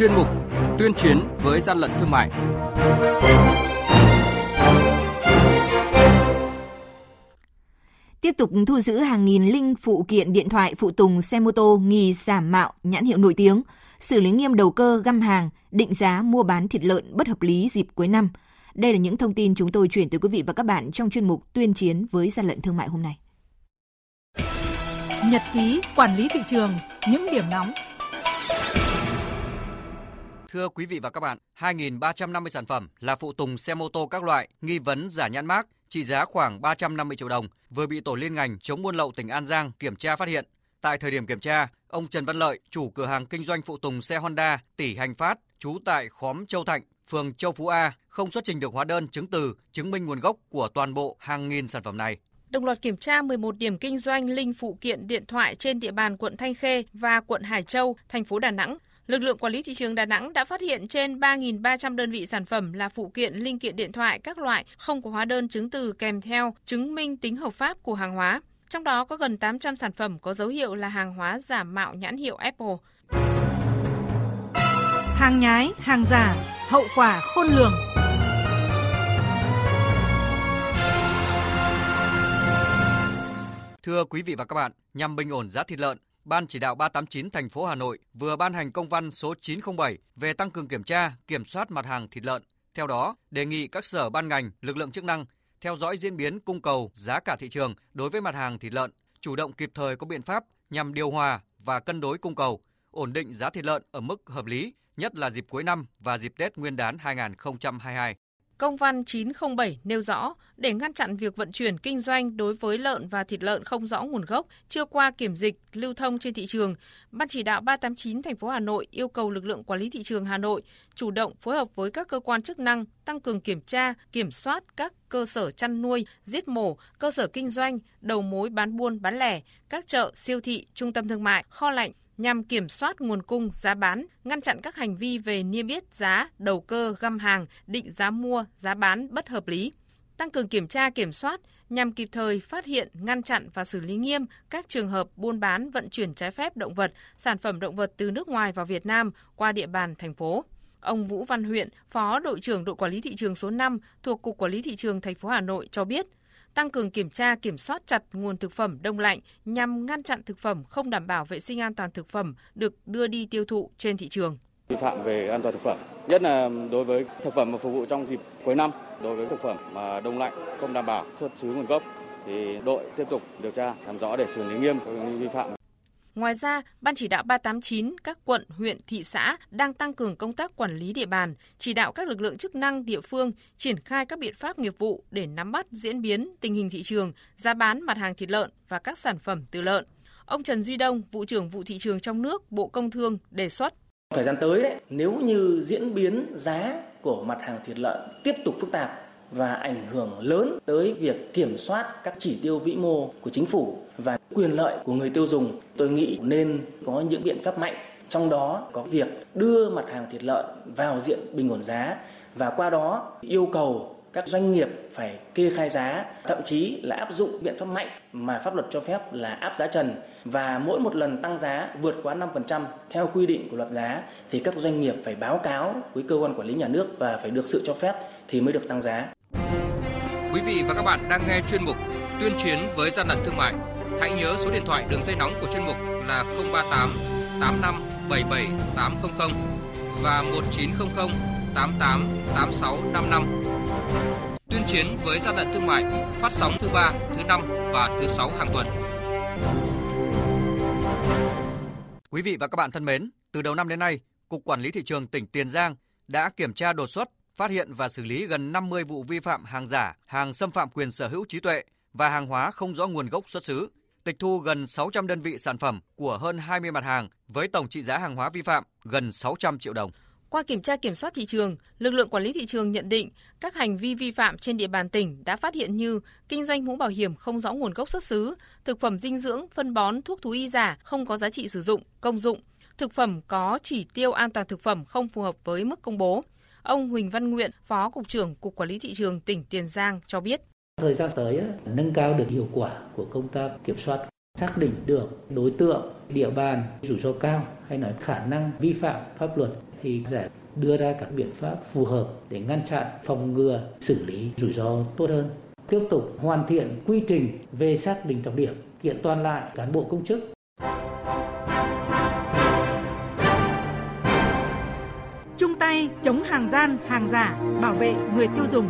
chuyên mục Tuyên chiến với gian lận thương mại. Tiếp tục thu giữ hàng nghìn linh phụ kiện điện thoại phụ tùng xe mô tô nghi giả mạo nhãn hiệu nổi tiếng, xử lý nghiêm đầu cơ găm hàng, định giá mua bán thịt lợn bất hợp lý dịp cuối năm. Đây là những thông tin chúng tôi chuyển tới quý vị và các bạn trong chuyên mục Tuyên chiến với gian lận thương mại hôm nay. Nhật ký quản lý thị trường, những điểm nóng. Thưa quý vị và các bạn, 2.350 sản phẩm là phụ tùng xe mô tô các loại nghi vấn giả nhãn mác trị giá khoảng 350 triệu đồng vừa bị tổ liên ngành chống buôn lậu tỉnh An Giang kiểm tra phát hiện. Tại thời điểm kiểm tra, ông Trần Văn Lợi, chủ cửa hàng kinh doanh phụ tùng xe Honda Tỷ Hành Phát, trú tại khóm Châu Thạnh, phường Châu Phú A, không xuất trình được hóa đơn chứng từ chứng minh nguồn gốc của toàn bộ hàng nghìn sản phẩm này đồng loạt kiểm tra 11 điểm kinh doanh linh phụ kiện điện thoại trên địa bàn quận Thanh Khê và quận Hải Châu, thành phố Đà Nẵng. Lực lượng quản lý thị trường Đà Nẵng đã phát hiện trên 3.300 đơn vị sản phẩm là phụ kiện linh kiện điện thoại các loại không có hóa đơn chứng từ kèm theo chứng minh tính hợp pháp của hàng hóa. Trong đó có gần 800 sản phẩm có dấu hiệu là hàng hóa giả mạo nhãn hiệu Apple. Hàng nhái, hàng giả, hậu quả khôn lường. Thưa quý vị và các bạn, nhằm bình ổn giá thịt lợn, Ban chỉ đạo 389 thành phố Hà Nội vừa ban hành công văn số 907 về tăng cường kiểm tra, kiểm soát mặt hàng thịt lợn. Theo đó, đề nghị các sở ban ngành, lực lượng chức năng theo dõi diễn biến cung cầu, giá cả thị trường đối với mặt hàng thịt lợn, chủ động kịp thời có biện pháp nhằm điều hòa và cân đối cung cầu, ổn định giá thịt lợn ở mức hợp lý, nhất là dịp cuối năm và dịp Tết Nguyên đán 2022. Công văn 907 nêu rõ, để ngăn chặn việc vận chuyển kinh doanh đối với lợn và thịt lợn không rõ nguồn gốc chưa qua kiểm dịch lưu thông trên thị trường, Ban chỉ đạo 389 thành phố Hà Nội yêu cầu lực lượng quản lý thị trường Hà Nội chủ động phối hợp với các cơ quan chức năng tăng cường kiểm tra, kiểm soát các cơ sở chăn nuôi, giết mổ, cơ sở kinh doanh, đầu mối bán buôn bán lẻ, các chợ, siêu thị, trung tâm thương mại, kho lạnh, nhằm kiểm soát nguồn cung, giá bán, ngăn chặn các hành vi về niêm yết giá, đầu cơ, găm hàng, định giá mua, giá bán bất hợp lý. Tăng cường kiểm tra kiểm soát nhằm kịp thời phát hiện, ngăn chặn và xử lý nghiêm các trường hợp buôn bán vận chuyển trái phép động vật, sản phẩm động vật từ nước ngoài vào Việt Nam qua địa bàn thành phố. Ông Vũ Văn Huyện, Phó đội trưởng đội quản lý thị trường số 5 thuộc Cục Quản lý thị trường thành phố Hà Nội cho biết, tăng cường kiểm tra kiểm soát chặt nguồn thực phẩm đông lạnh nhằm ngăn chặn thực phẩm không đảm bảo vệ sinh an toàn thực phẩm được đưa đi tiêu thụ trên thị trường. Vi phạm về an toàn thực phẩm, nhất là đối với thực phẩm mà phục vụ trong dịp cuối năm, đối với thực phẩm mà đông lạnh không đảm bảo xuất xứ nguồn gốc thì đội tiếp tục điều tra làm rõ để xử lý nghiêm các vi phạm Ngoài ra, Ban chỉ đạo 389 các quận, huyện, thị xã đang tăng cường công tác quản lý địa bàn, chỉ đạo các lực lượng chức năng địa phương triển khai các biện pháp nghiệp vụ để nắm bắt diễn biến tình hình thị trường, giá bán mặt hàng thịt lợn và các sản phẩm từ lợn. Ông Trần Duy Đông, vụ trưởng vụ thị trường trong nước, Bộ Công Thương đề xuất Thời gian tới đấy, nếu như diễn biến giá của mặt hàng thịt lợn tiếp tục phức tạp và ảnh hưởng lớn tới việc kiểm soát các chỉ tiêu vĩ mô của chính phủ và quyền lợi của người tiêu dùng tôi nghĩ nên có những biện pháp mạnh trong đó có việc đưa mặt hàng thịt lợn vào diện bình ổn giá và qua đó yêu cầu các doanh nghiệp phải kê khai giá, thậm chí là áp dụng biện pháp mạnh mà pháp luật cho phép là áp giá trần và mỗi một lần tăng giá vượt quá 5% theo quy định của luật giá thì các doanh nghiệp phải báo cáo với cơ quan quản lý nhà nước và phải được sự cho phép thì mới được tăng giá. Quý vị và các bạn đang nghe chuyên mục Tuyên chiến với gian lận thương mại. Hãy nhớ số điện thoại đường dây nóng của chuyên mục là 038 85 77 800 và 1900 88 86 55. Tuyên chiến với gian lận thương mại phát sóng thứ ba, thứ năm và thứ sáu hàng tuần. Quý vị và các bạn thân mến, từ đầu năm đến nay, Cục Quản lý thị trường tỉnh Tiền Giang đã kiểm tra đột xuất phát hiện và xử lý gần 50 vụ vi phạm hàng giả, hàng xâm phạm quyền sở hữu trí tuệ và hàng hóa không rõ nguồn gốc xuất xứ, tịch thu gần 600 đơn vị sản phẩm của hơn 20 mặt hàng với tổng trị giá hàng hóa vi phạm gần 600 triệu đồng. Qua kiểm tra kiểm soát thị trường, lực lượng quản lý thị trường nhận định các hành vi vi phạm trên địa bàn tỉnh đã phát hiện như kinh doanh mũ bảo hiểm không rõ nguồn gốc xuất xứ, thực phẩm dinh dưỡng, phân bón, thuốc thú y giả không có giá trị sử dụng, công dụng, thực phẩm có chỉ tiêu an toàn thực phẩm không phù hợp với mức công bố. Ông Huỳnh Văn Nguyện, Phó Cục trưởng Cục Quản lý Thị trường tỉnh Tiền Giang cho biết. Thời gian tới, nâng cao được hiệu quả của công tác kiểm soát, xác định được đối tượng địa bàn rủi ro cao hay nói khả năng vi phạm pháp luật thì sẽ đưa ra các biện pháp phù hợp để ngăn chặn, phòng ngừa, xử lý rủi ro tốt hơn. Tiếp tục hoàn thiện quy trình về xác định trọng điểm, kiện toàn lại cán bộ công chức. Chung tay chống hàng gian, hàng giả, bảo vệ người tiêu dùng.